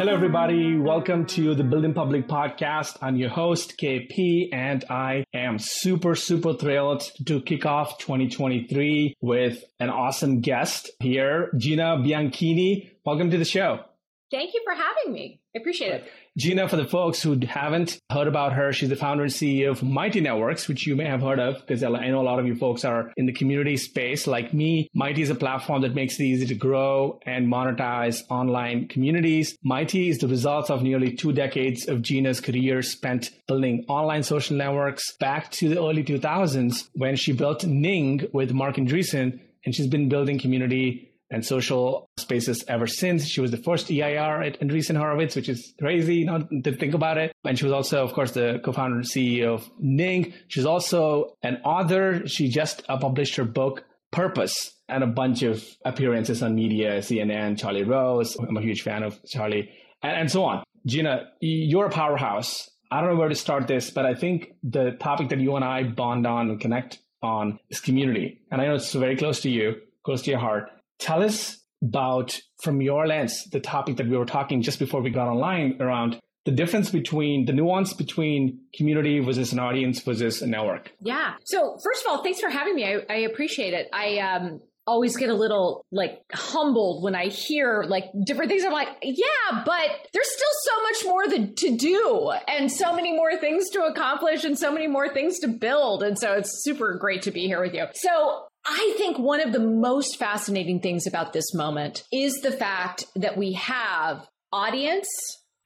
Hello, everybody. Welcome to the Building Public podcast. I'm your host, KP, and I am super, super thrilled to kick off 2023 with an awesome guest here, Gina Bianchini. Welcome to the show. Thank you for having me. I appreciate it. Gina, for the folks who haven't heard about her, she's the founder and CEO of Mighty Networks, which you may have heard of because I know a lot of you folks are in the community space. Like me, Mighty is a platform that makes it easy to grow and monetize online communities. Mighty is the result of nearly two decades of Gina's career spent building online social networks back to the early 2000s when she built Ning with Marc Andreessen, and she's been building community and social spaces ever since. She was the first EIR at Andreessen Horowitz, which is crazy you know, to think about it. And she was also, of course, the co-founder and CEO of Ning. She's also an author. She just uh, published her book, Purpose, and a bunch of appearances on media, CNN, Charlie Rose. I'm a huge fan of Charlie, and, and so on. Gina, you're a powerhouse. I don't know where to start this, but I think the topic that you and I bond on and connect on is community. And I know it's very close to you, close to your heart. Tell us about, from your lens, the topic that we were talking just before we got online around the difference between the nuance between community versus an audience versus a network. Yeah. So first of all, thanks for having me. I, I appreciate it. I um, always get a little like humbled when I hear like different things. I'm like, yeah, but there's still so much more that, to do and so many more things to accomplish and so many more things to build. And so it's super great to be here with you. So I think one of the most fascinating things about this moment is the fact that we have audience,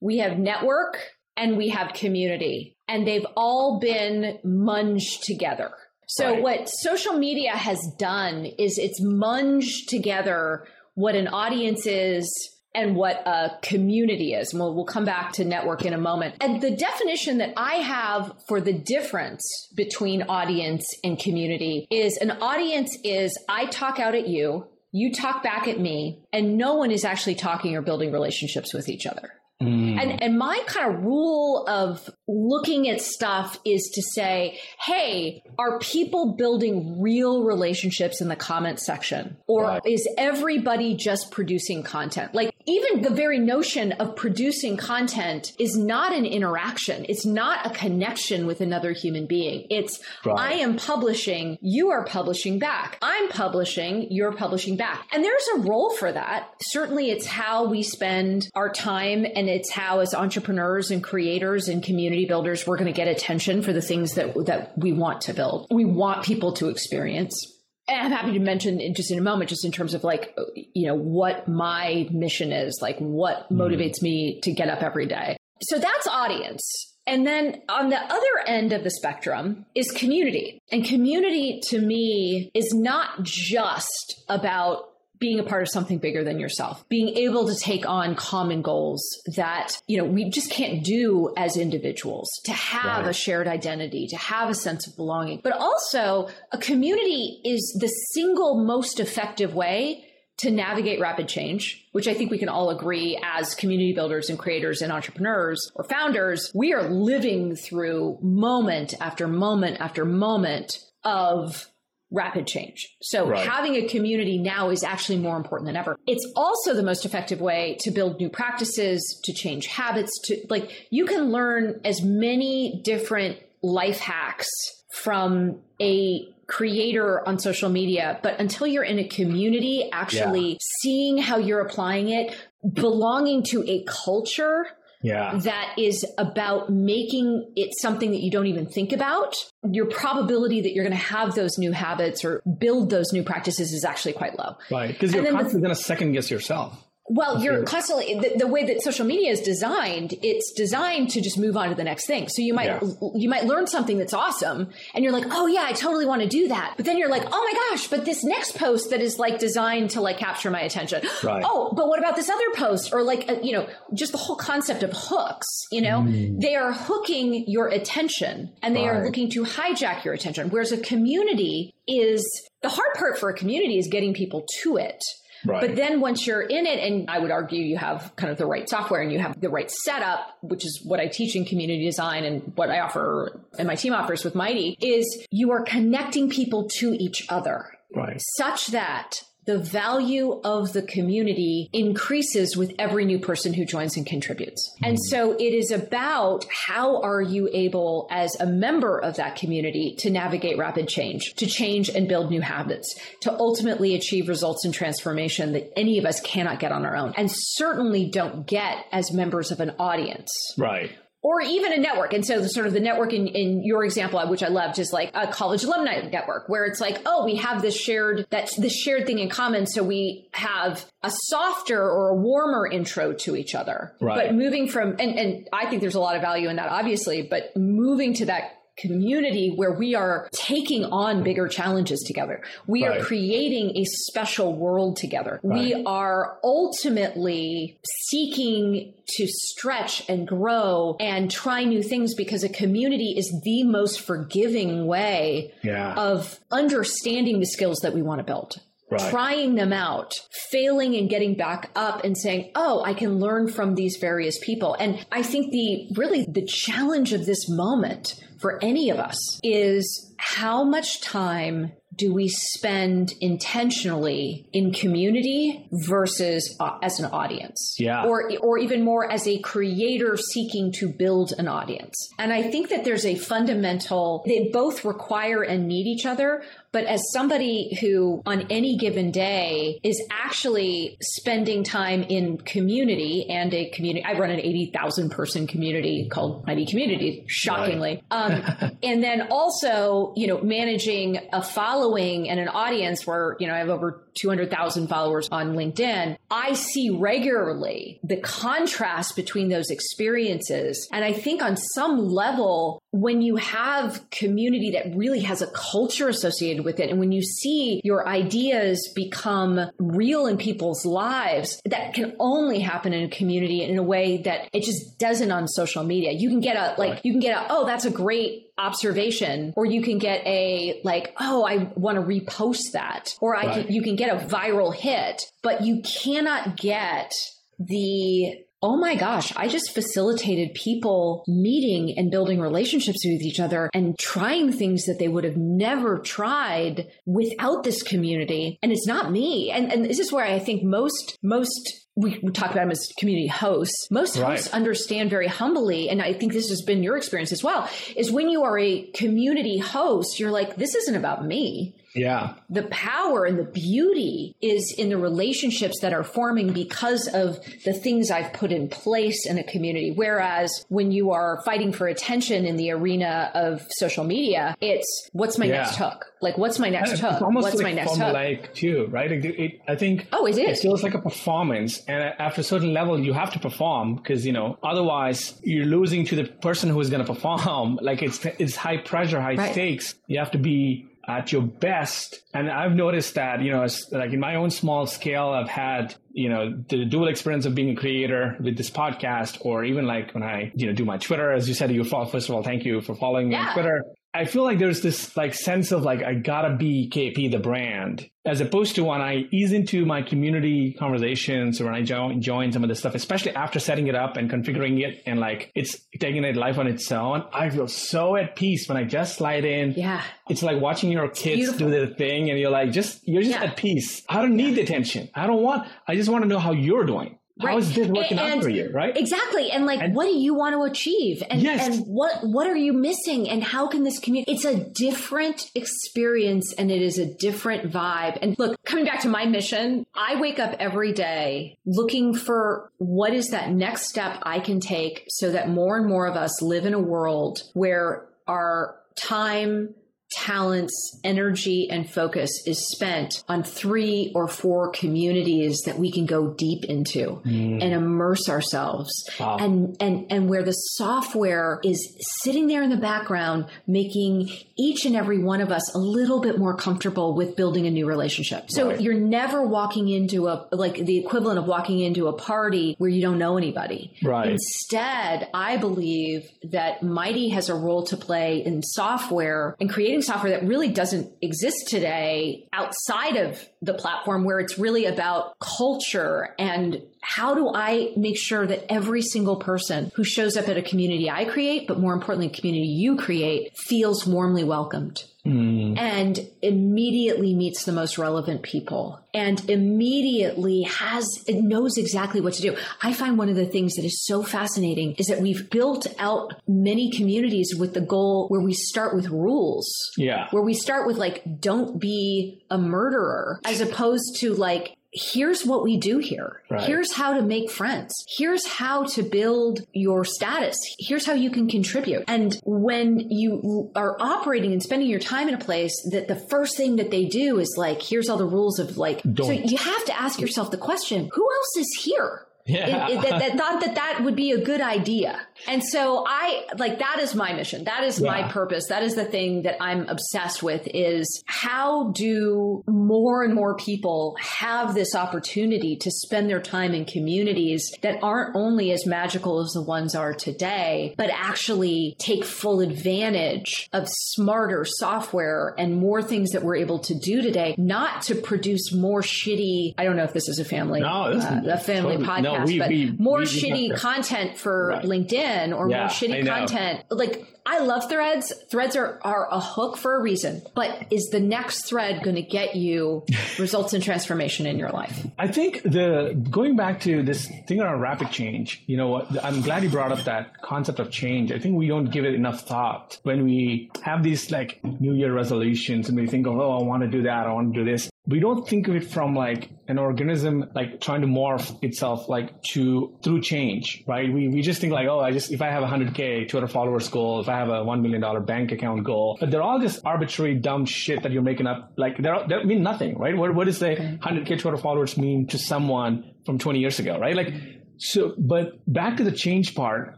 we have network, and we have community, and they've all been munged together. So right. what social media has done is it's munged together what an audience is and what a community is. And we'll, we'll come back to network in a moment. And the definition that I have for the difference between audience and community is an audience is I talk out at you, you talk back at me, and no one is actually talking or building relationships with each other. Mm. And and my kind of rule of looking at stuff is to say, hey, are people building real relationships in the comment section? Or right. is everybody just producing content? Like even the very notion of producing content is not an interaction. It's not a connection with another human being. It's right. I am publishing, you are publishing back. I'm publishing, you're publishing back. And there's a role for that. Certainly it's how we spend our time and it's how as entrepreneurs and creators and community builders we're going to get attention for the things that that we want to build. We want people to experience and I'm happy to mention in just in a moment, just in terms of like, you know, what my mission is, like what mm. motivates me to get up every day. So that's audience. And then on the other end of the spectrum is community. And community to me is not just about being a part of something bigger than yourself, being able to take on common goals that, you know, we just can't do as individuals, to have right. a shared identity, to have a sense of belonging. But also, a community is the single most effective way to navigate rapid change, which I think we can all agree as community builders and creators and entrepreneurs or founders, we are living through moment after moment after moment of rapid change. So right. having a community now is actually more important than ever. It's also the most effective way to build new practices, to change habits, to like you can learn as many different life hacks from a creator on social media, but until you're in a community actually yeah. seeing how you're applying it, belonging to a culture yeah. that is about making it something that you don't even think about, your probability that you're going to have those new habits or build those new practices is actually quite low. Right. Because you're constantly going to second guess yourself. Well, you're constantly the, the, way that social media is designed. It's designed to just move on to the next thing. So you might yeah. you might learn something that's awesome, and you're like, oh yeah, I totally want to do that. But then you're like, oh my gosh, but this next post that is like designed to like capture my attention. Right. Oh, but what about this other post? Or like uh, you know, just the whole concept of hooks. You know, mm. they are hooking your attention, and they right. are looking to hijack your attention. Whereas a community is the hard part for a community is getting people to it Right. But then once you're in it, and I would argue you have kind of the right software and you have the right setup, which is what I teach in community design and what I offer and my team offers with Mighty, is you are connecting people to each other. Right. Such that the value of the community increases with every new person who joins and contributes. Mm-hmm. And so it is about how are you able as a member of that community to navigate rapid change, to change and build new habits, to ultimately achieve results and transformation that any of us cannot get on our own and certainly don't get as members of an audience. Right or even a network. And so the sort of the network in, in your example, which I loved, is like a college alumni network where it's like, oh, we have this shared, that's this shared thing in common. So we have a softer or a warmer intro to each other. Right. But moving from, and, and I think there's a lot of value in that, obviously, but moving to that community where we are taking on bigger challenges together. We right. are creating a special world together. Right. We are ultimately seeking to stretch and grow and try new things because a community is the most forgiving way yeah. of understanding the skills that we want to build. Right. trying them out, failing and getting back up and saying, "Oh, I can learn from these various people." And I think the really the challenge of this moment for any of us is how much time do we spend intentionally in community versus uh, as an audience? Yeah. Or or even more as a creator seeking to build an audience. And i think that there's a fundamental they both require and need each other but as somebody who on any given day is actually spending time in community and a community, I run an 80,000 person community called Mighty Community, shockingly. Right. um, and then also, you know, managing a following and an audience where, you know, I have over 200,000 followers on LinkedIn. I see regularly the contrast between those experiences. And I think on some level, when you have community that really has a culture associated with it, and when you see your ideas become real in people's lives, that can only happen in a community in a way that it just doesn't on social media. You can get a, like, you can get a, oh, that's a great observation or you can get a like oh i want to repost that or i right. can you can get a viral hit but you cannot get the oh my gosh, I just facilitated people meeting and building relationships with each other and trying things that they would have never tried without this community. And it's not me. And, and this is where I think most, most we, we talk about them as community hosts. Most right. hosts understand very humbly, and I think this has been your experience as well, is when you are a community host, you're like, this isn't about me. Yeah. The power and the beauty is in the relationships that are forming because of the things I've put in place in a community. Whereas when you are fighting for attention in the arena of social media, it's what's my yeah. next hook? Like, what's my next hook? What's like my next hook? Like too, right? It, it, I think. Oh, is it? It feels like a performance, and after a certain level, you have to perform because you know otherwise you're losing to the person who is going to perform. Like it's it's high pressure, high right. stakes. You have to be at your best. And I've noticed that, you know, as, like in my own small scale, I've had, you know, the dual experience of being a creator with this podcast, or even like when I, you know, do my Twitter, as you said, you follow, first of all, thank you for following me on Twitter. I feel like there's this like sense of like I gotta be KP the brand, as opposed to when I ease into my community conversations or when I join join some of this stuff, especially after setting it up and configuring it and like it's taking it life on its own. I feel so at peace when I just slide in. Yeah, it's like watching your kids do their thing, and you're like just you're just yeah. at peace. I don't need the attention. I don't want. I just want to know how you're doing. Right. How is this working and, out for you, right? Exactly. And like, and, what do you want to achieve? And, yes. and what, what are you missing? And how can this community, it's a different experience and it is a different vibe. And look, coming back to my mission, I wake up every day looking for what is that next step I can take so that more and more of us live in a world where our time, talents, energy, and focus is spent on three or four communities that we can go deep into mm. and immerse ourselves. Wow. And, and, and where the software is sitting there in the background, making each and every one of us a little bit more comfortable with building a new relationship. So right. you're never walking into a, like the equivalent of walking into a party where you don't know anybody. Right. Instead, I believe that Mighty has a role to play in software and creating software that really doesn't exist today outside of the platform where it's really about culture and how do I make sure that every single person who shows up at a community I create, but more importantly, community you create, feels warmly welcomed? Mm. And immediately meets the most relevant people and immediately has, it knows exactly what to do. I find one of the things that is so fascinating is that we've built out many communities with the goal where we start with rules. Yeah. Where we start with like, don't be a murderer as opposed to like, here's what we do here. Right. Here's how to make friends. Here's how to build your status. Here's how you can contribute. And when you are operating and spending your time in a place that the first thing that they do is like, here's all the rules of like, Don't. so you have to ask yourself the question, who else is here? Yeah. It, it, that, that, thought that that would be a good idea. And so I like that is my mission. That is yeah. my purpose. That is the thing that I'm obsessed with is how do more and more people have this opportunity to spend their time in communities that aren't only as magical as the ones are today, but actually take full advantage of smarter software and more things that we're able to do today, not to produce more shitty, I don't know if this is a family, no, uh, a family totally, podcast, no, we, but we, more we, shitty content for right. LinkedIn or yeah, more shitty content. Like I love threads. Threads are, are a hook for a reason, but is the next thread going to get you results and transformation in your life? I think the going back to this thing around rapid change, you know, I'm glad you brought up that concept of change. I think we don't give it enough thought when we have these like New Year resolutions and we think, oh, I want to do that. I want to do this we don't think of it from like an organism like trying to morph itself like to through change right we, we just think like oh i just if i have 100k twitter followers goal if i have a $1 million bank account goal but they're all just arbitrary dumb shit that you're making up. Like they're, they mean nothing right? What, what does the 100k twitter followers mean to someone from 20 years ago right? Like so but back to the change part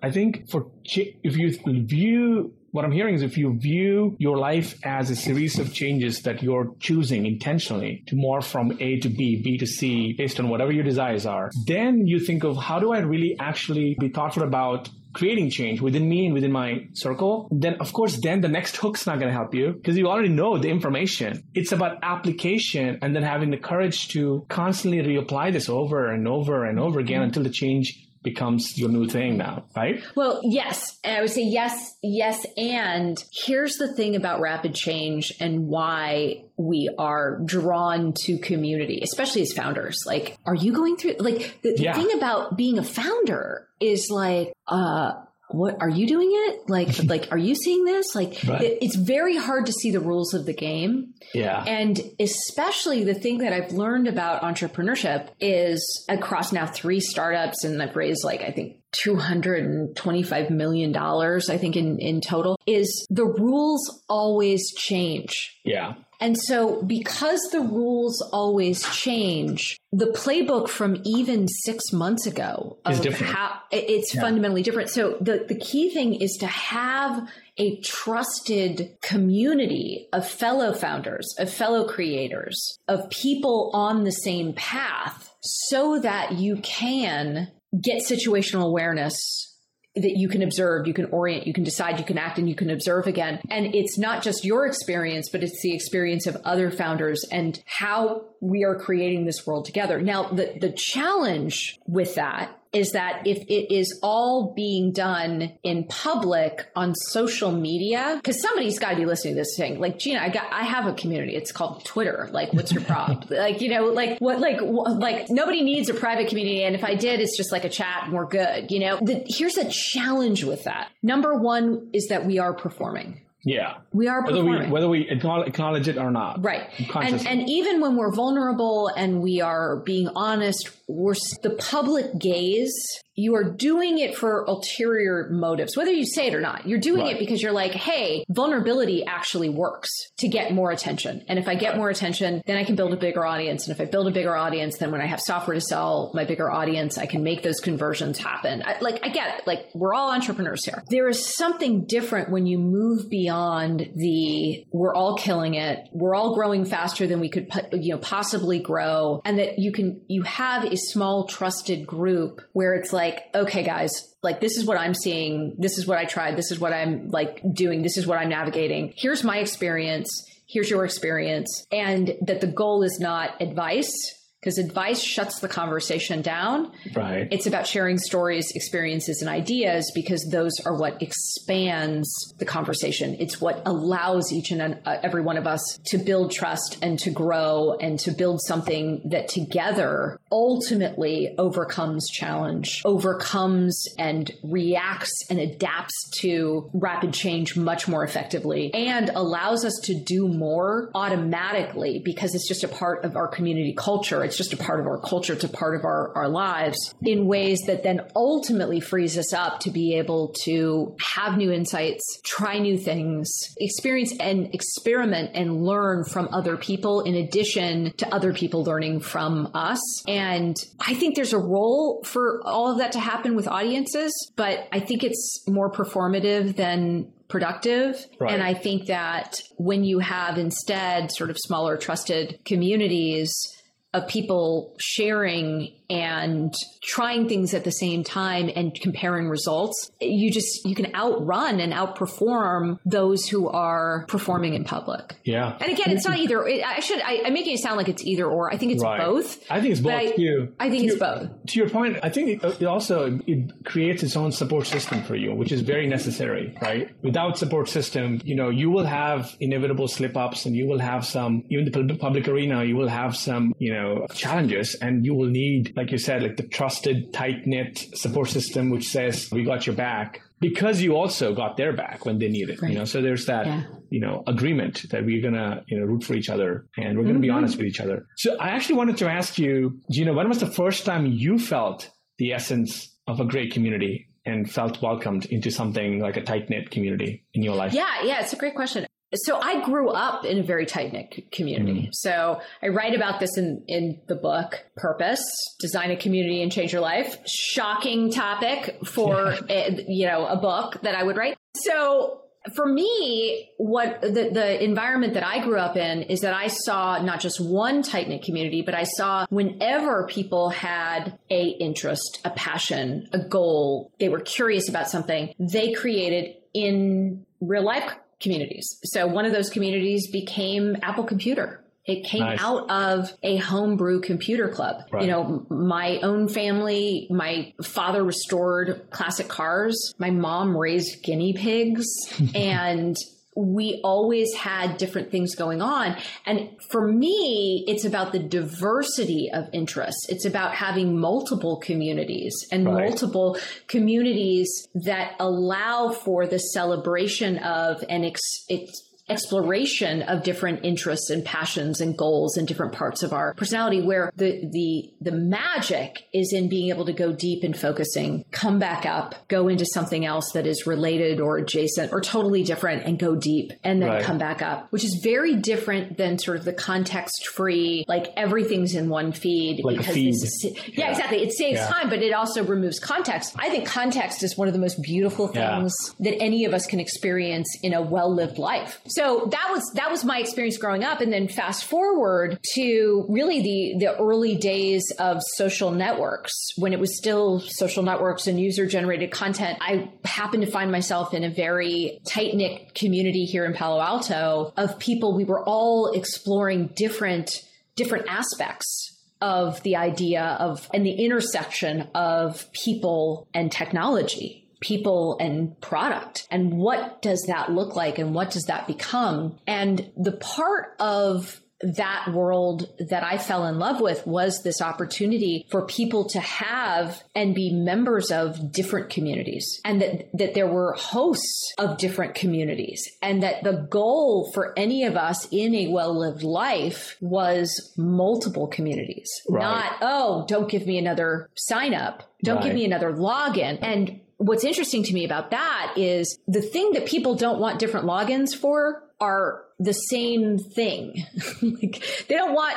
i think for ch- if you view what I'm hearing is if you view your life as a series of changes that you're choosing intentionally to morph from A to B, B to C, based on whatever your desires are, then you think of how do I really actually be thoughtful about creating change within me and within my circle, then of course, then the next hook's not going to help you because you already know the information. It's about application and then having the courage to constantly reapply this over and over and over again mm-hmm. until the change becomes your new thing now, right? Well, yes. And I would say yes, yes. And here's the thing about rapid change and why we are drawn to community, especially as founders. Like, are you going through, like, the, the yeah. thing about being a founder is like, uh, what are you doing it? Like like are you seeing this? Like right. it, it's very hard to see the rules of the game. Yeah. And especially the thing that i've learned about entrepreneurship is across now three startups and i've raised like i think 225 million dollars i think in in total is the rules always change. Yeah and so, because the rules always change, the playbook from even six months ago is different. How, it's yeah. fundamentally different. So, the, the key thing is to have a trusted community of fellow founders, of fellow creators, of people on the same path so that you can get situational awareness that you can observe, you can orient, you can decide, you can act, and you can observe again. And it's not just your experience, but it's the experience of other founders and how we are creating this world together. Now, the, the challenge with that is that if it is all being done in public on social media, because somebody's got to be listening to this thing. Like Gina, I got, I have a community. It's called Twitter. Like, what's your problem? like, you know, like what, like, like nobody needs a private community, and if I did, it's just like a chat, and we're good. You know, the, here's a challenge with that. Number one is that we are performing. Yeah. We are whether we, whether we acknowledge it or not. Right. And, and even when we're vulnerable and we are being honest, we're the public gaze you are doing it for ulterior motives, whether you say it or not. You're doing right. it because you're like, hey, vulnerability actually works to get more attention. And if I get more attention, then I can build a bigger audience. And if I build a bigger audience, then when I have software to sell my bigger audience, I can make those conversions happen. I, like, I get it. Like, we're all entrepreneurs here. There is something different when you move beyond the we're all killing it, we're all growing faster than we could, you know, possibly grow, and that you can, you have a small trusted group where it's like, okay, guys, like this is what I'm seeing. This is what I tried. This is what I'm like doing. This is what I'm navigating. Here's my experience. Here's your experience. And that the goal is not advice because advice shuts the conversation down. Right. It's about sharing stories, experiences, and ideas because those are what expands the conversation. It's what allows each and uh, every one of us to build trust and to grow and to build something that together ultimately overcomes challenge, overcomes and reacts and adapts to rapid change much more effectively and allows us to do more automatically because it's just a part of our community culture it's just a part of our culture. It's a part of our, our lives in ways that then ultimately frees us up to be able to have new insights, try new things, experience and experiment and learn from other people in addition to other people learning from us. And I think there's a role for all of that to happen with audiences, but I think it's more performative than productive. Right. And I think that when you have instead sort of smaller trusted communities, of people sharing and trying things at the same time and comparing results, you just, you can outrun and outperform those who are performing in public. Yeah. And again, it's not mm-hmm. either, I should, I, am making it sound like it's either or. I think it's right. both. I think it's both I, too. I think to it's your, both. To your point, I think it, it also, it creates its own support system for you, which is very necessary, right? Without support system, you know, you will have inevitable slip ups and you will have some, even the public arena, you will have some, you know, challenges and you will need like you said, like the trusted, tight knit support system, which says, we got your back because you also got their back when they need it, right. you know, so there's that, yeah. you know, agreement that we're going to, you know, root for each other and we're going to mm-hmm. be honest with each other. So I actually wanted to ask you, Gina, when was the first time you felt the essence of a great community and felt welcomed into something like a tight knit community in your life? Yeah, yeah, it's a great question so I grew up in a very tight knit community. Mm. So I write about this in, in the book Purpose, Design a Community and Change Your Life. Shocking topic for, a, you know, a book that I would write. So for me, what the, the environment that I grew up in is that I saw not just one tight knit community, but I saw whenever people had a interest, a passion, a goal, they were curious about something, they created in real life communities. So one of those communities became Apple Computer. It came nice. out of a homebrew computer club. Right. You know, my own family, my father restored classic cars. My mom raised guinea pigs and we always had different things going on. And for me, it's about the diversity of interests. It's about having multiple communities and right. multiple communities that allow for the celebration of and ex- exploration of different interests and passions and goals and different parts of our personality where the the the magic is in being able to go deep and focusing come back up go into something else that is related or adjacent or totally different and go deep and then right. come back up which is very different than sort of the context free like everything's in one feed like because feed. Is, yeah, yeah, exactly it saves yeah. time but it also removes context i think context is one of the most beautiful things yeah. that any of us can experience in a well lived life so that was that was my experience growing up. And then fast forward to really the the early days of social networks. When it was still social networks and user generated content i happened to find myself in a very tight knit community here in Palo Alto of people. We were all exploring different different aspects of the idea of and the intersection of people and technology people and product and what does that look like and what does that become and the part of that world that I fell in love with was this opportunity for people to have and be members of different communities and that, that there were hosts of different communities and that the goal for any of us in a well lived life was multiple communities, right. not, oh, don't give me another sign up. Don't right. give me another login. And what's interesting to me about that is the thing that people don't want different logins for are the same thing. like they don't want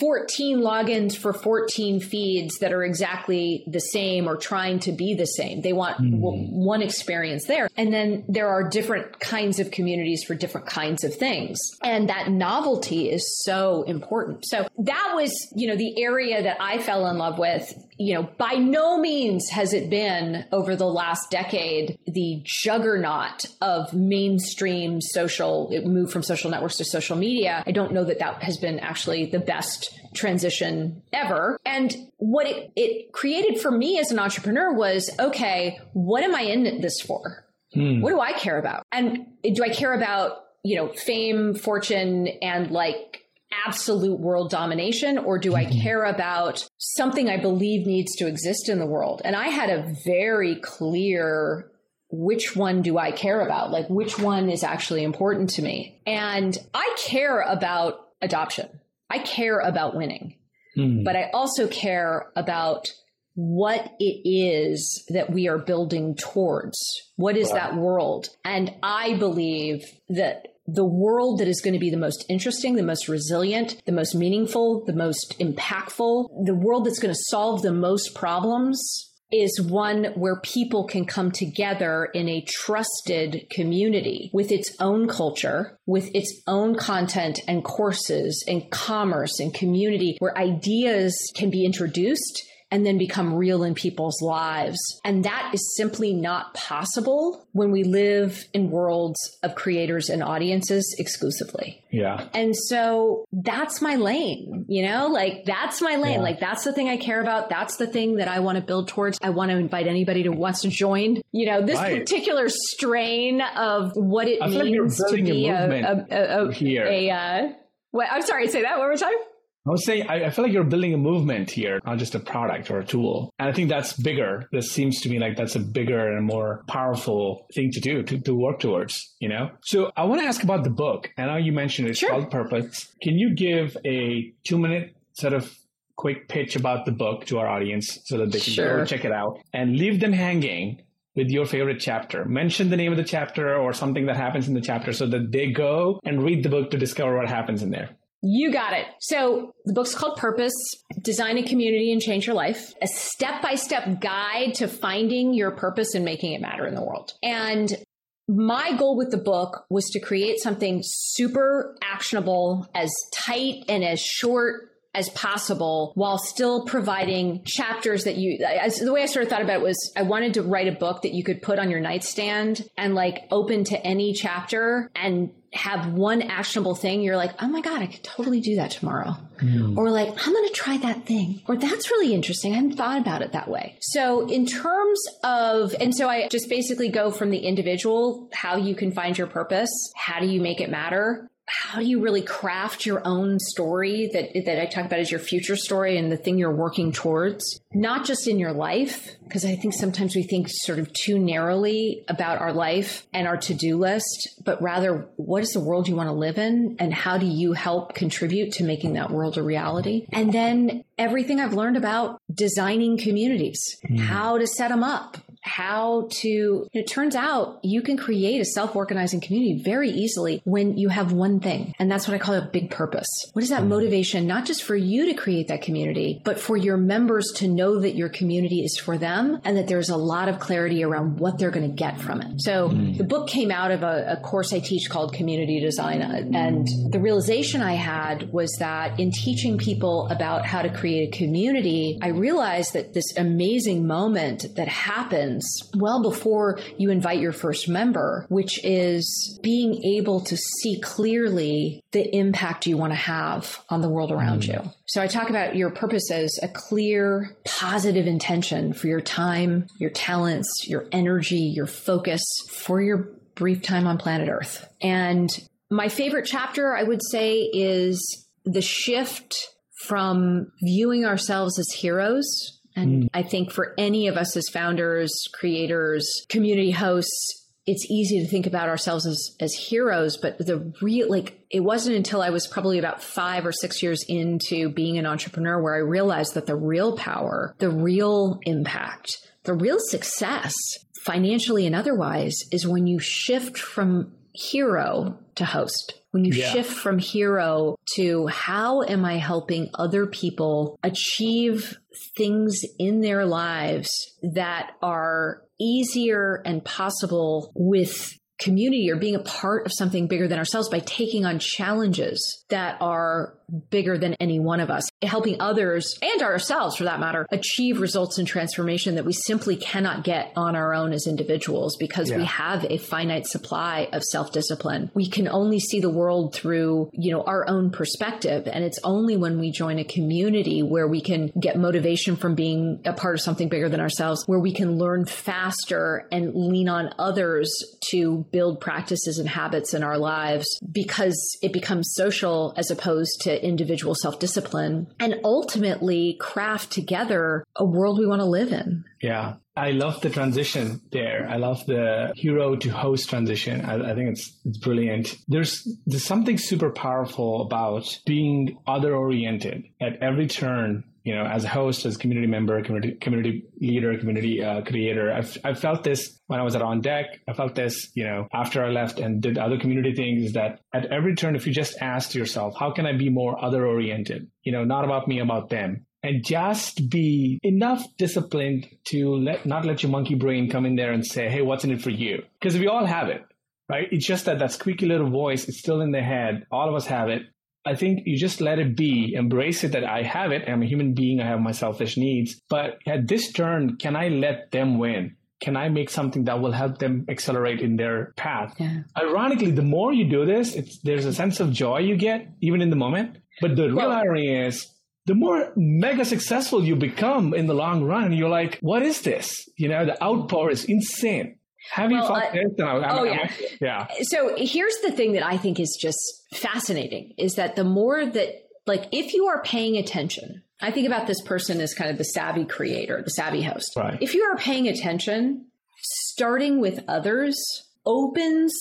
14 logins for 14 feeds that are exactly the same or trying to be the same. They want mm. one experience there. And then there are different kinds of communities for different kinds of things. And that novelty is so important. So that was, you know, the area that I fell in love with you know, by no means has it been over the last decade the juggernaut of mainstream social, it moved from social networks to social media. I don't know that that has been actually the best transition ever. And what it, it created for me as an entrepreneur was okay, what am I in this for? Hmm. What do I care about? And do I care about, you know, fame, fortune, and like absolute world domination or do I mm-hmm. care about something I believe needs to exist in the world? And I had a very clear which one do I care about? Like, which one is actually important to me? And I care about adoption. I care about winning, mm. but I also care about what it is that we are building towards. What is wow. that world? And I believe that the world that is going to be the most interesting, the most resilient, the most meaningful, the most impactful, the world that's going to solve the most problems is one where people can come together in a trusted community with its own culture, with its own content and courses and commerce and community where ideas can be introduced and then become real in people's lives. And that is simply not possible when we live in worlds of creators and audiences exclusively. Yeah. And so that's my lane, you know, like that's my lane. Yeah. Like that's the thing I care about. That's the thing that I want to build towards. I want to invite anybody who wants to join, you know, this right. particular strain of what it means like to be a, a, a, a, here. a uh, what, I'm sorry, say that one more time. I would say I, I, feel like you're building a movement here, not just a product or a tool. And I think that's bigger. This seems to me like that's a bigger and more powerful thing to do, to, to work towards, you know? So I want to ask about the book. I know you mentioned it's sure. called Purpose. Can you give a two minute sort of quick pitch about the book to our audience so that they can sure. go check it out and leave them hanging with your favorite chapter. Mention the name of the chapter or something that happens in the chapter so that they go and read the book to discover what happens in there. You got it. So the book's called Purpose Design a Community and Change Your Life, a step by step guide to finding your purpose and making it matter in the world. And my goal with the book was to create something super actionable, as tight and as short as possible while still providing chapters that you as, the way I sort of thought about it was I wanted to write a book that you could put on your nightstand and like open to any chapter and have one actionable thing you're like oh my god i could totally do that tomorrow. Mm. or like i'm gonna try that thing. Or that's really interesting. I hadn't thought about it that way. So in terms of and so i just basically go from the individual how you can find your purpose how do you make it matter how do you really craft your own story that that I talk about as your future story and the thing you're working towards not just in your life because I think sometimes we think sort of too narrowly about our life and our to-do list but rather what is the world you want to live in and how do you help contribute to making that world a reality and then everything I've learned about designing communities mm. how to set them up how to, it turns out you can create a self organizing community very easily when you have one thing. And that's what I call a big purpose. What is that mm. motivation, not just for you to create that community, but for your members to know that your community is for them and that there's a lot of clarity around what they're going to get from it. So mm. the book came out of a, a course I teach called community design. And the realization I had was that in teaching people about how to create a community, I realized that this amazing moment that happens happens well before you invite your first member, which is being able to see clearly the impact you want to have on the world around mm. you. So I talk about your purpose as a clear, positive intention for your time, your talents, your energy, your focus for your brief time on planet Earth. And my favorite chapter, I would say, is the shift from viewing ourselves as heroes and mm. I think for any of us as founders, creators, community hosts, it's easy to think about ourselves as, as heroes, but the real, like, it wasn't until I was probably about five or six years into being an entrepreneur where I realized that the real power, the real impact, the real success, financially and otherwise, is when you shift from hero to host when you Yeah. shift from hero to how am I helping other people achieve things in their lives that are easier and possible with community or being a part of something bigger than ourselves by taking on challenges that are bigger than any one of us, helping others and ourselves for that matter achieve results and transformation that we simply cannot get on our own as individuals because we have a finite supply of self-discipline. We can only see the world through, you know, our own perspective and it's only when we join a community where we can get motivation from being a part of something bigger than ourselves, where we can learn faster and lean on others to build practices and habits in our lives because it becomes social as opposed to individual self discipline and ultimately craft together a world we want to live in. Yeah. I love the transition there. I love the hero to host transition. I, I think it's it's brilliant. There's there's something super powerful about being other oriented at every turn. You know, as a host, as a community member, community community leader, community uh, creator, I've I've felt this when I was at On Deck. I felt this, you know, after I left and did other community things. That at every turn, if you just asked yourself, how can I be more other oriented? You know, not about me, about them and just be enough disciplined to let not let your monkey brain come in there and say, "Hey, what's in it for you?" Because we all have it, right? It's just that that squeaky little voice is still in the head. All of us have it. I think you just let it be, embrace it that I have it. I'm a human being. I have my selfish needs. But at this turn, can I let them win? Can I make something that will help them accelerate in their path? Yeah. Ironically, the more you do this, it's, there's a sense of joy you get, even in the moment. But the real Well- irony is, the more mega successful you become in the long run, you're like, what is this? You know, the outpour is insane. Have you Well, felt I- uh, this? And I- I'm- oh, yeah. yeah. So here's the thing that I think is just fascinating is that the more that, like, if you are paying attention, I think about this person as kind of the savvy creator, the savvy host. Right. If you are paying attention, starting with others opens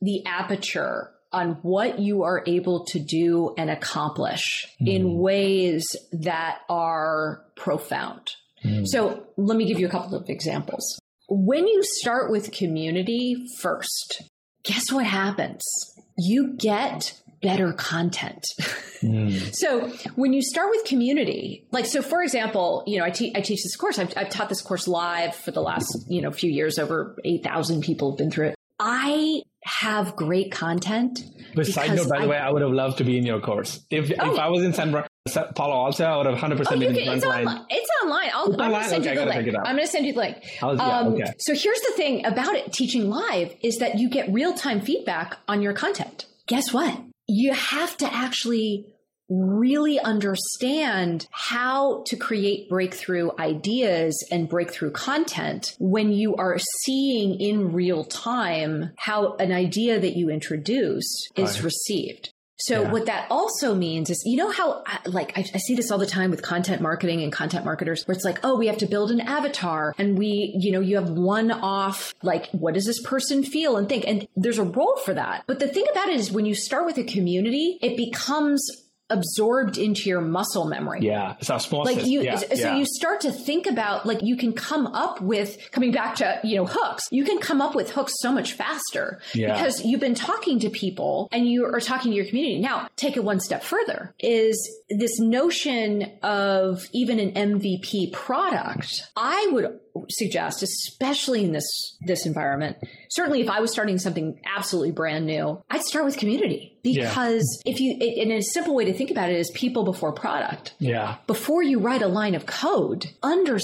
the aperture on what you are able to do and accomplish in mm. ways that are profound. Mm. So let me give you a couple of examples. When you start with community first, guess what happens? You get better content. Hmm. so when you start with community, like, so for example, you know, I, te- I teach this course. I've, I've taught this course live for the last, you know, few years. Over 8,000 people have been through it. I have great content. But side note, by the way, I would have loved to be in your course. If Oh. if I was in San Bra- Palo Alto, out of 100% Oh, you can, it's online. It's online. I'll, It's I'm going online? to send Okay, you the link. check it out. I'm going to send you the link. I'll- yeah, Um, okay. So here's the thing about it teaching live is that you get real time feedback on your content. Guess what? You have to actually really understand how to create breakthrough ideas and breakthrough content when you are seeing in real time how an idea that you introduce is Right. received. So Yeah. what that also means is, you know how, I- like, I, I see this all the time with content marketing and content marketers, where it's like, oh, we have to build an avatar, and we, you know, you have one off, like, what does this person feel and think, and there's a role for that. But the thing about it is, when you start with a community, it becomes absorbed into your muscle memory Yeah, it's osmosis. like you yeah, so yeah. you start to think about like you can come up with coming back to you know hooks you can come up with hooks so much faster Yeah. because you've been talking to people and you are talking to your community now take it one step further is this notion of even an mvp product i would suggest especially in this this environment certainly if i was starting something absolutely brand new i'd start with community Yeah. because if you and a simple way to think about it is people before product yeah, before you write a line of code,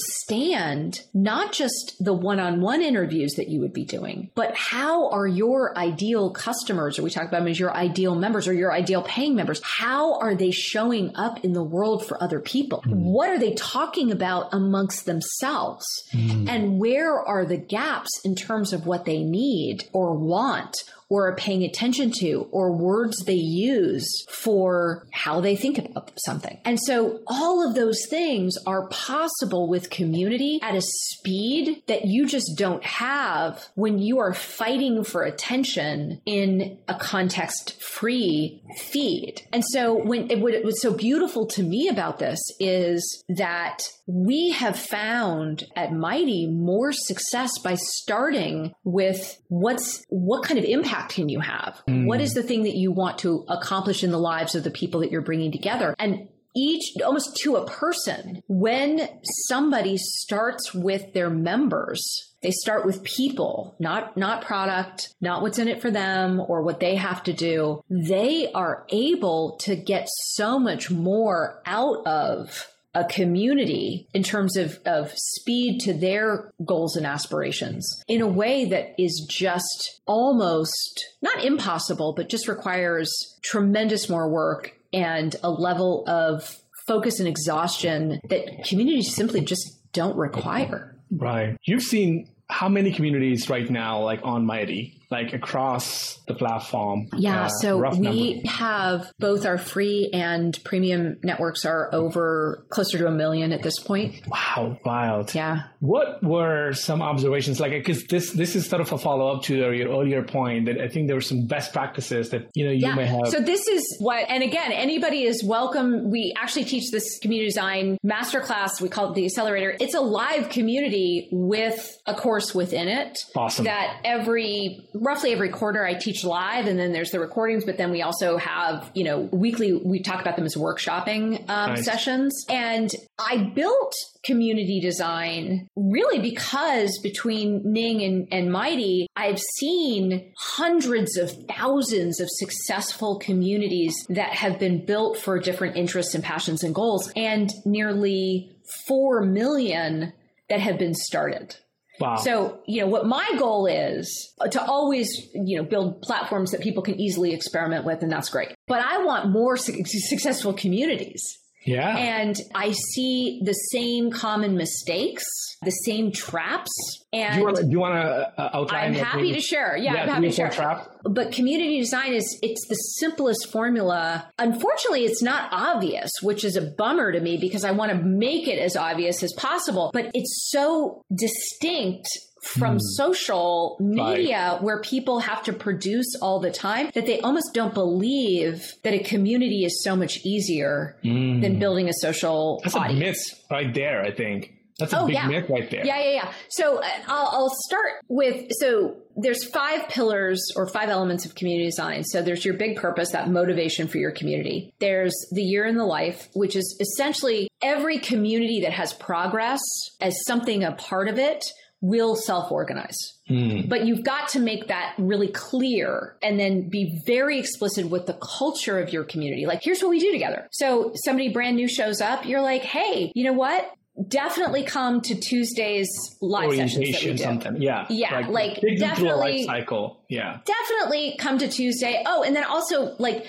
understand not just the one on one interviews that you would be doing, but how are your ideal customers, or we talk about them as your ideal members or your ideal paying members, how are they showing up in the world for other people? Mm. What are they talking about amongst themselves? Mm. And where are the gaps in terms of what they need or want? Or are paying attention to or words they use for how they think about something. And so all of those things are possible with community at a speed that you just don't have when you are fighting for attention in a context free feed. And so when it, what it was so beautiful to me about this is that we have found at Mighty more success by starting with what's what kind of impact impact can you have? Mm. What is the thing that you want to accomplish in the lives of the people that you're bringing together? And each almost to a person when somebody starts with their members they start with people not not product not what's in it for them or what they have to do they are able to get so much more out of a community in terms of, of speed to their goals and aspirations in a way that is just almost not impossible, but just requires tremendous more work and a level of focus and exhaustion that communities simply just don't require. Right. You've seen how many communities right now, like on Mighty, like across the platform? Yeah, uh, so we number. have both our free and premium networks are over closer to a million at this point. Wow, wild. Yeah. What were some observations like? Because this this is sort of a follow up to your earlier point that I think there were some best practices that you know you yeah. may have. So this is what, and again, anybody is welcome. We actually teach this community design masterclass. We call it the accelerator. It's a live community with a course within it. Awesome. That every roughly every quarter I teach live and then there's the recordings, but then we also have, you know, weekly, we talk about them as workshopping um, nice. sessions. And I built community design really because between Ning and, and Mighty, I've seen hundreds of thousands of successful communities that have been built for different interests and passions and goals and nearly 4 million that have been started. Wow. So, you know, what my goal is to always, you know, build platforms that people can easily experiment with, and that's great. But I want more su- successful communities. Yeah. And I see the same common mistakes, the same traps. And do you want to uh, outline? I'm happy to share. Yeah, yeah I'm happy to share. Trap? But community design is it's the simplest formula. Unfortunately, it's not obvious, which is a bummer to me because I want to make it as obvious as possible. But it's so distinct from mm. social media right. where people have to produce all the time that they almost don't believe that a community is so much easier mm. than building a social That's audience. a myth right there, I think. That's a oh, big yeah. myth right there. Yeah, yeah, yeah. So uh, I'll, I'll start with so there's five pillars or five elements of community design. So there's your big purpose, that motivation for your community. There's the year in the life, which is essentially every community that has progress as something a part of it will self organize. Mm. But you've got to make that really clear and then be very explicit with the culture of your community. Like, here's what we do together. So somebody brand new shows up, you're like, hey, you know what? Definitely come to Tuesday's live sessions that we do. Something. Yeah. Yeah. Like, like definitely cycle. Yeah. Definitely come to Tuesday. Oh, and then also like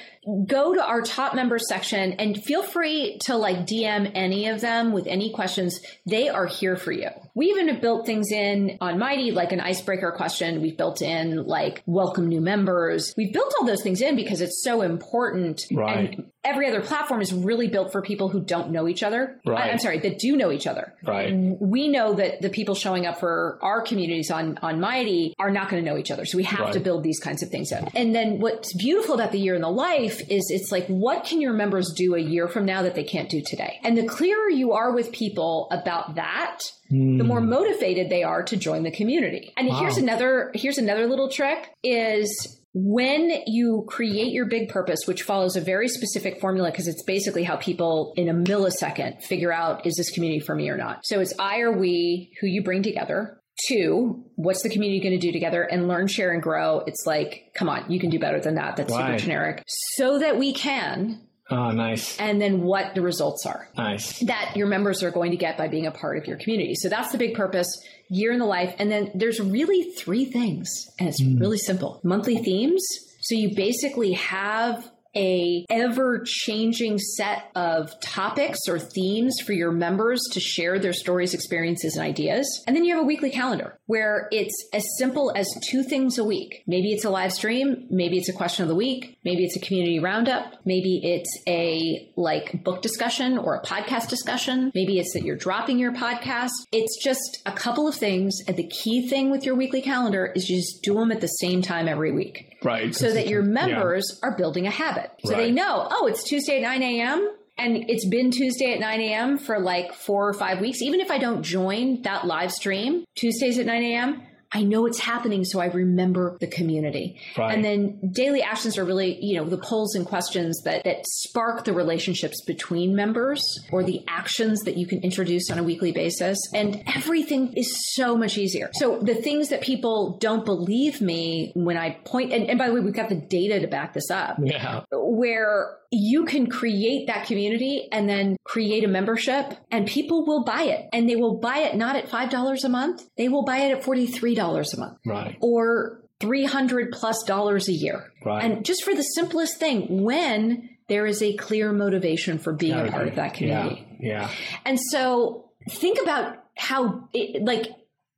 go to our top members section and feel free to like DM any of them with any questions. They are here for you. We even have built things in on Mighty, like an icebreaker question. We've built in like welcome new members. We've built all those things in because it's so important. Right. And every other platform is really built for people who don't know each other. Right. I'm sorry, that do know each other. Right. We know that the people showing up for our communities on, on Mighty are not going to know each other. So we have right. To build these kinds of things up. And then what's beautiful about the year in the life is it's like, what can your members do a year from now that they can't do today? And the clearer you are with people about that, mm. the more hmm. motivated they are to join the community. And wow. here's another, here's another little trick is when you create your big purpose, which follows a very specific formula, because it's basically how people in a millisecond figure out is this community for me or not. So it's I or we who you bring together. Two, what's the community going to do together and learn, share, and grow? It's like, come on, you can do better than that. That's super generic. So that we can Oh, nice. And then what the results are. Nice. That your members are going to get by being a part of your community. So that's the big purpose, year in the life. And then there's really three things, and it's mm. really simple monthly themes. So you basically have a ever changing set of topics or themes for your members to share their stories, experiences, and ideas. And then you have a weekly calendar where it's as simple as two things a week. Maybe it's a live stream. Maybe it's a question of the week. Maybe it's a community roundup. Maybe it's a like book discussion or a podcast discussion. Maybe it's that you're dropping your podcast. It's just a couple of things. And the key thing with your weekly calendar is you just do them at the same time every week. Right. So that your members yeah. are building a habit. So right. they know, oh, it's Tuesday at 9 a.m. And it's been Tuesday at 9 a.m. for like four or five weeks. Even if I don't join that live stream, Tuesdays at 9 a.m., I know it's happening, so I remember the community. Right. And then daily actions are really, you know, the polls and questions that, that spark the relationships between members or the actions that you can introduce on a weekly basis. And everything is so much easier. So the things that people don't believe me when I point, and, and by the way, we've got the data to back this up. Yeah. Where you can create that community and then create a membership and people will buy it and they will buy it not at $5 a month. They will buy it at $43 a month. Right. Or 300 plus dollars a year. Right. And just for the simplest thing, when there is a clear motivation for being a part of that community. Yeah. yeah. And so think about how it, like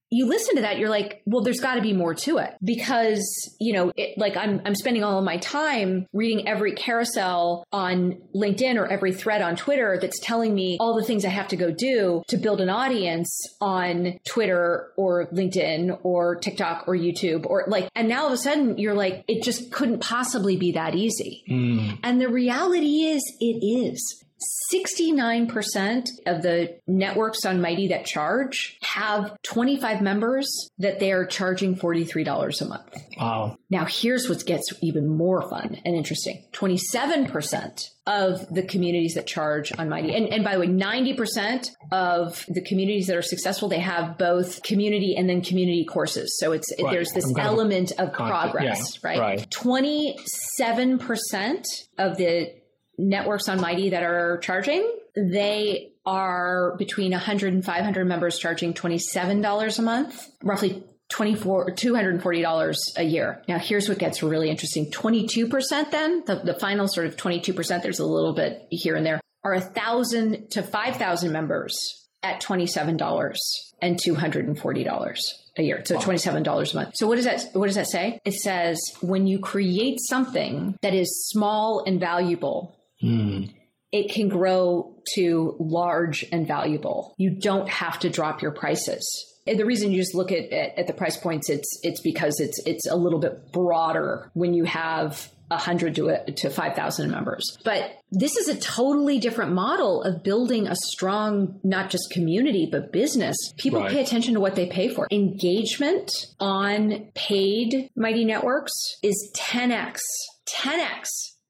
you listen to that, you're like, well, there's got to be more to it because, you know, it, like I'm, I'm spending all of my time reading every carousel on LinkedIn or every thread on Twitter that's telling me all the things I have to go do to build an audience on Twitter or LinkedIn or TikTok or YouTube or like, and now all of a sudden you're like, it just couldn't possibly be that easy. Mm. And the reality is, it is. 69% of the networks on Mighty that charge have 25 members that they are charging $43 a month. Wow. Now, here's what gets even more fun and interesting 27% of the communities that charge on Mighty, and, and by the way, 90% of the communities that are successful, they have both community and then community courses. So it's Right. there's this kind of element of progress, Yeah, right? right. 27% of the networks on Mighty that are charging, they are between 100 and 500 members charging $27 a month, roughly 24 $240 a year. Now here's what gets really interesting. 22% then, the, the final sort of 22%, there's a little bit here and there, are 1,000 to 5,000 members at $27 and $240 a year. So $27 a month. So what does that what does that say? It says when you create something that is small and valuable, Mm. it can grow to large and valuable. You don't have to drop your prices. And the reason you just look at, at, at the price points, it's it's because it's it's a little bit broader when you have a hundred to a, to five thousand members. But this is a totally different model of building a strong not just community but business. People Right. pay attention to what they pay for. Engagement on paid Mighty Networks is 10x. 10x.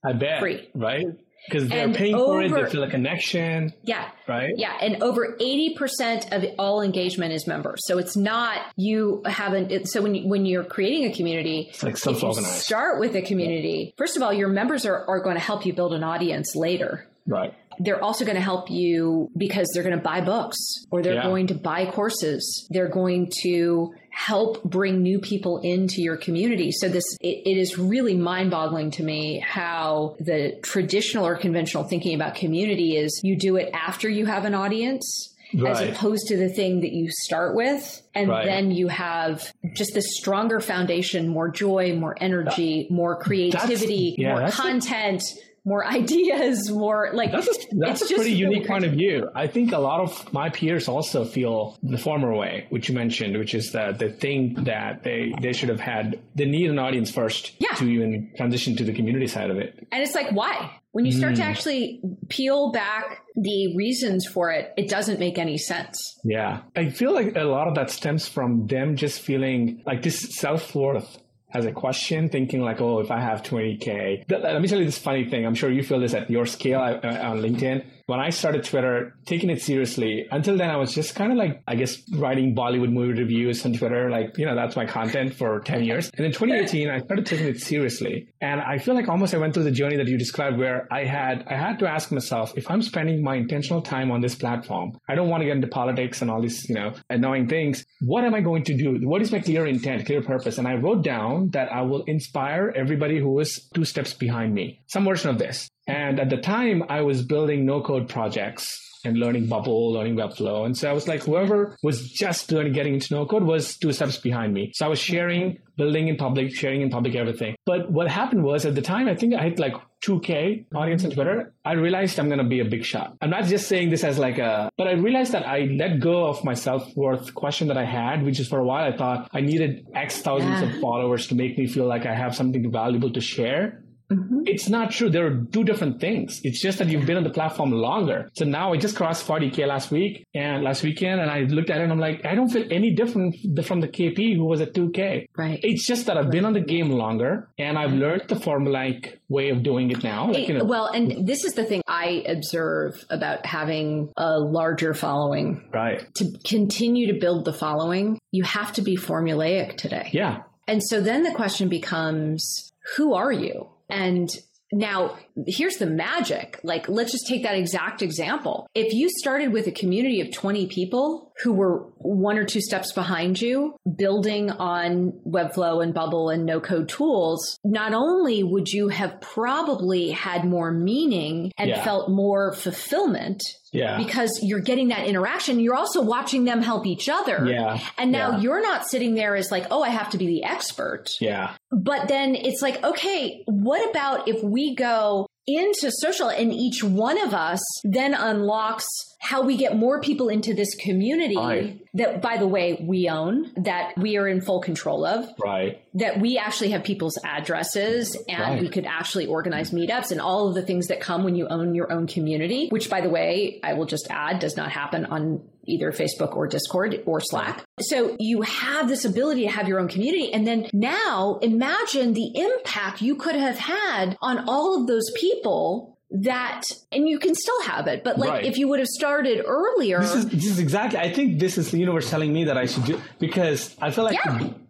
I bet. Free. Right? Because they're And paying for it, they feel a connection, Yeah. right? Yeah, and over 80% of all engagement is members. So it's not you haven't it, so when you, when you're creating a community, It's like if you self-organized. start with a community. First of all, your members are, are going to help you build an audience later. Right. They're also going to help you because they're going to buy books or they're Yeah. going to buy courses. They're going to help bring new people into your community. So this it, it is really mind-boggling to me how the traditional or conventional thinking about community is you do it after you have an audience as opposed to the thing that you start with and Right. then you have just this stronger foundation, more joy, more energy, more creativity, yeah, more a- content, more ideas, more like That's a, that's a pretty unique point of view. I think a lot of my peers also feel the former way, which you mentioned, which is that they think that they, they should have had, they need an audience first Yeah. to even transition to the community side of it. And it's like, why? When you start to Hmm. actually peel back the reasons for it, it doesn't make any sense. Yeah. I feel like a lot of that stems from them just feeling like this self worth as a question, thinking like, oh, if I have 20K. Let me tell you this funny thing. I'm sure you feel this at your scale uh, on LinkedIn. When I started Twitter, taking it seriously, until then I was just kind of like, I guess, writing Bollywood movie reviews on Twitter. Like, you know, that's my content for 10 years. And in 2018, I started taking it seriously. And I feel like almost I went through the journey that you described where I had, I had to ask myself, if I'm spending my intentional time on this platform, I don't want to get into politics and all these, you know, annoying things. What am I going to do? What is my clear intent, clear purpose? And I wrote down that I will inspire everybody who is two steps behind me, some version of this. And at the time, I was building no code projects and learning Bubble, learning Webflow. And so I was like, whoever was just learning, getting into no code was two steps behind me. So I was sharing, building in public, sharing in public everything. But what happened was at the time, I think I hit like 2K audience on Twitter. I realized I'm going to be a big shot. I'm not just saying this as like a, but I realized that I let go of my self worth question that I had, which is for a while I thought I needed X thousands Yeah. of followers to make me feel like I have something valuable to share. Mm-hmm. It's not true. There are two different things. It's just that you've been on the platform longer. So now I just crossed 40K last week and last weekend, and I looked at it and I'm like, I don't feel any different from the KP who was at 2K. Right. It's just that I've been on the game longer and I've learned the formulaic way of doing it now. Like, you know, well, and this is the thing I observe about having a larger following. Right. To continue to build the following, you have to be formulaic today. Yeah. And so then the question becomes, who are you? And now, here's the magic. Like, let's just take that exact example. If you started with a community of 20 people who were one or two steps behind you, building on Webflow and Bubble and no code tools, not only would you have probably had more meaning and yeah. felt more fulfillment, yeah. Because you're getting that interaction. You're also watching them help each other. Yeah. And now yeah. you're not sitting there as like, oh, I have to be the expert. Yeah. But then it's like, okay, what about if we go into social and each one of us then unlocks how we get more people into this community right. that by the way we own that we are in full control of right that we actually have people's addresses and right. we could actually organize meetups and all of the things that come when you own your own community which by the way i will just add does not happen on either Facebook or Discord or Slack. So you have this ability to have your own community. And then now imagine the impact you could have had on all of those people that and you can still have it but like right. if you would have started earlier this is, this is exactly i think this is the universe telling me that i should do because i feel like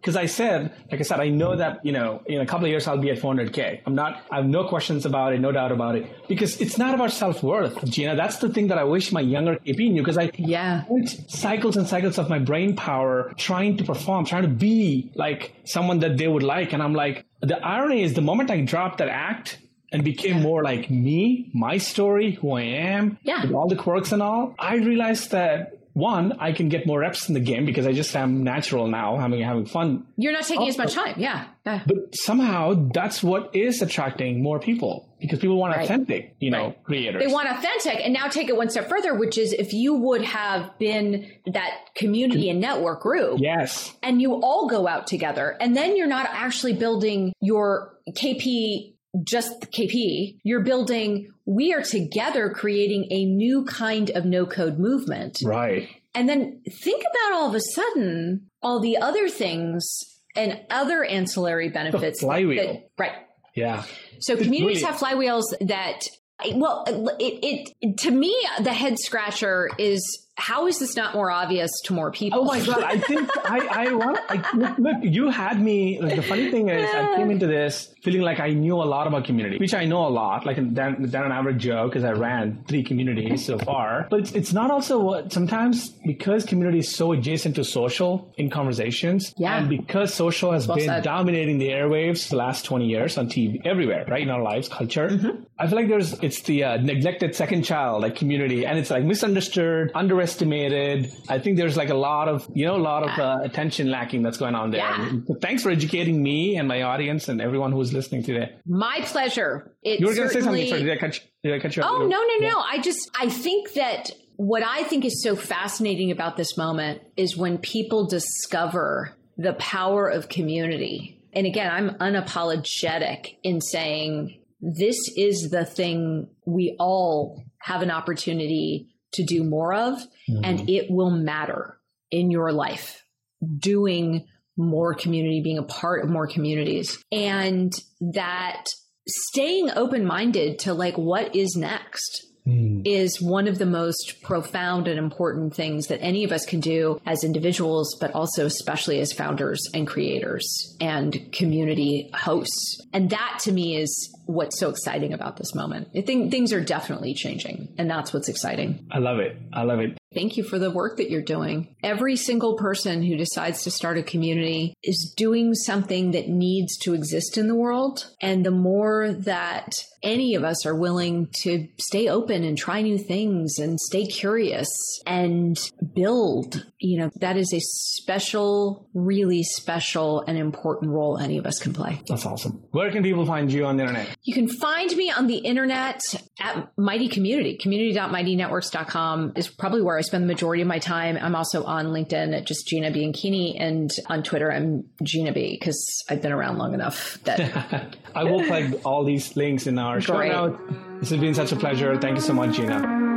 because yeah. i said like i said i know that you know in a couple of years i'll be at 400k i'm not i have no questions about it no doubt about it because it's not about self-worth gina that's the thing that i wish my younger kp knew because i yeah cycles and cycles of my brain power trying to perform trying to be like someone that they would like and i'm like the irony is the moment i drop that act and became more like me, my story, who I am, yeah. with all the quirks and all, I realized that one, I can get more reps in the game because I just am natural now, having having fun. You're not taking also, as much time, yeah. yeah. But somehow that's what is attracting more people because people want right. authentic, you know, right. creators. They want authentic, and now take it one step further, which is if you would have been that community and network group, yes, and you all go out together, and then you're not actually building your KP just KP, you're building, we are together creating a new kind of no code movement. Right. And then think about all of a sudden all the other things and other ancillary benefits. The flywheel. That, right. Yeah. So communities have flywheels that, well, it, it, to me, the head scratcher is how is this not more obvious to more people? Oh my god! I think I I want I, look, you had me. Like, the funny thing is, I came into this feeling like I knew a lot about community, which I know a lot. Like than, than an average Joe, because I ran three communities so far. But it's, it's not also what sometimes because community is so adjacent to social in conversations, yeah. and because social has well been said. dominating the airwaves the last twenty years on TV everywhere, right in our lives, culture. Mm-hmm. I feel like there's it's the uh, neglected second child like community, and it's like misunderstood, underestimated underestimated. I think there's like a lot of, you know, a lot of uh, attention lacking that's going on there. Yeah. Thanks for educating me and my audience and everyone who's listening today. My pleasure. It you were going to certainly... say something. Sorry, did I cut you, did I cut you Oh, no, no, no. I just, I think that what I think is so fascinating about this moment is when people discover the power of community. And again, I'm unapologetic in saying this is the thing we all have an opportunity to do more of, mm-hmm. and it will matter in your life doing more community, being a part of more communities, and that staying open minded to like what is next mm. is one of the most profound and important things that any of us can do as individuals, but also especially as founders and creators and community hosts. And that to me is what's so exciting about this moment. I think things are definitely changing, and that's what's exciting. I love it. I love it. Thank you for the work that you're doing. Every single person who decides to start a community is doing something that needs to exist in the world. And the more that any of us are willing to stay open and try new things and stay curious and build, you know, that is a special, really special and important role any of us can play. That's awesome. Where can people find you on the internet? You can find me on the internet at Mighty Community. Community.mightynetworks.com is probably where I spend the majority of my time. I'm also on LinkedIn at just Gina Bianchini and on Twitter I'm Gina B because I've been around long enough that I will plug all these links in our show notes. This has been such a pleasure. Thank you so much, Gina.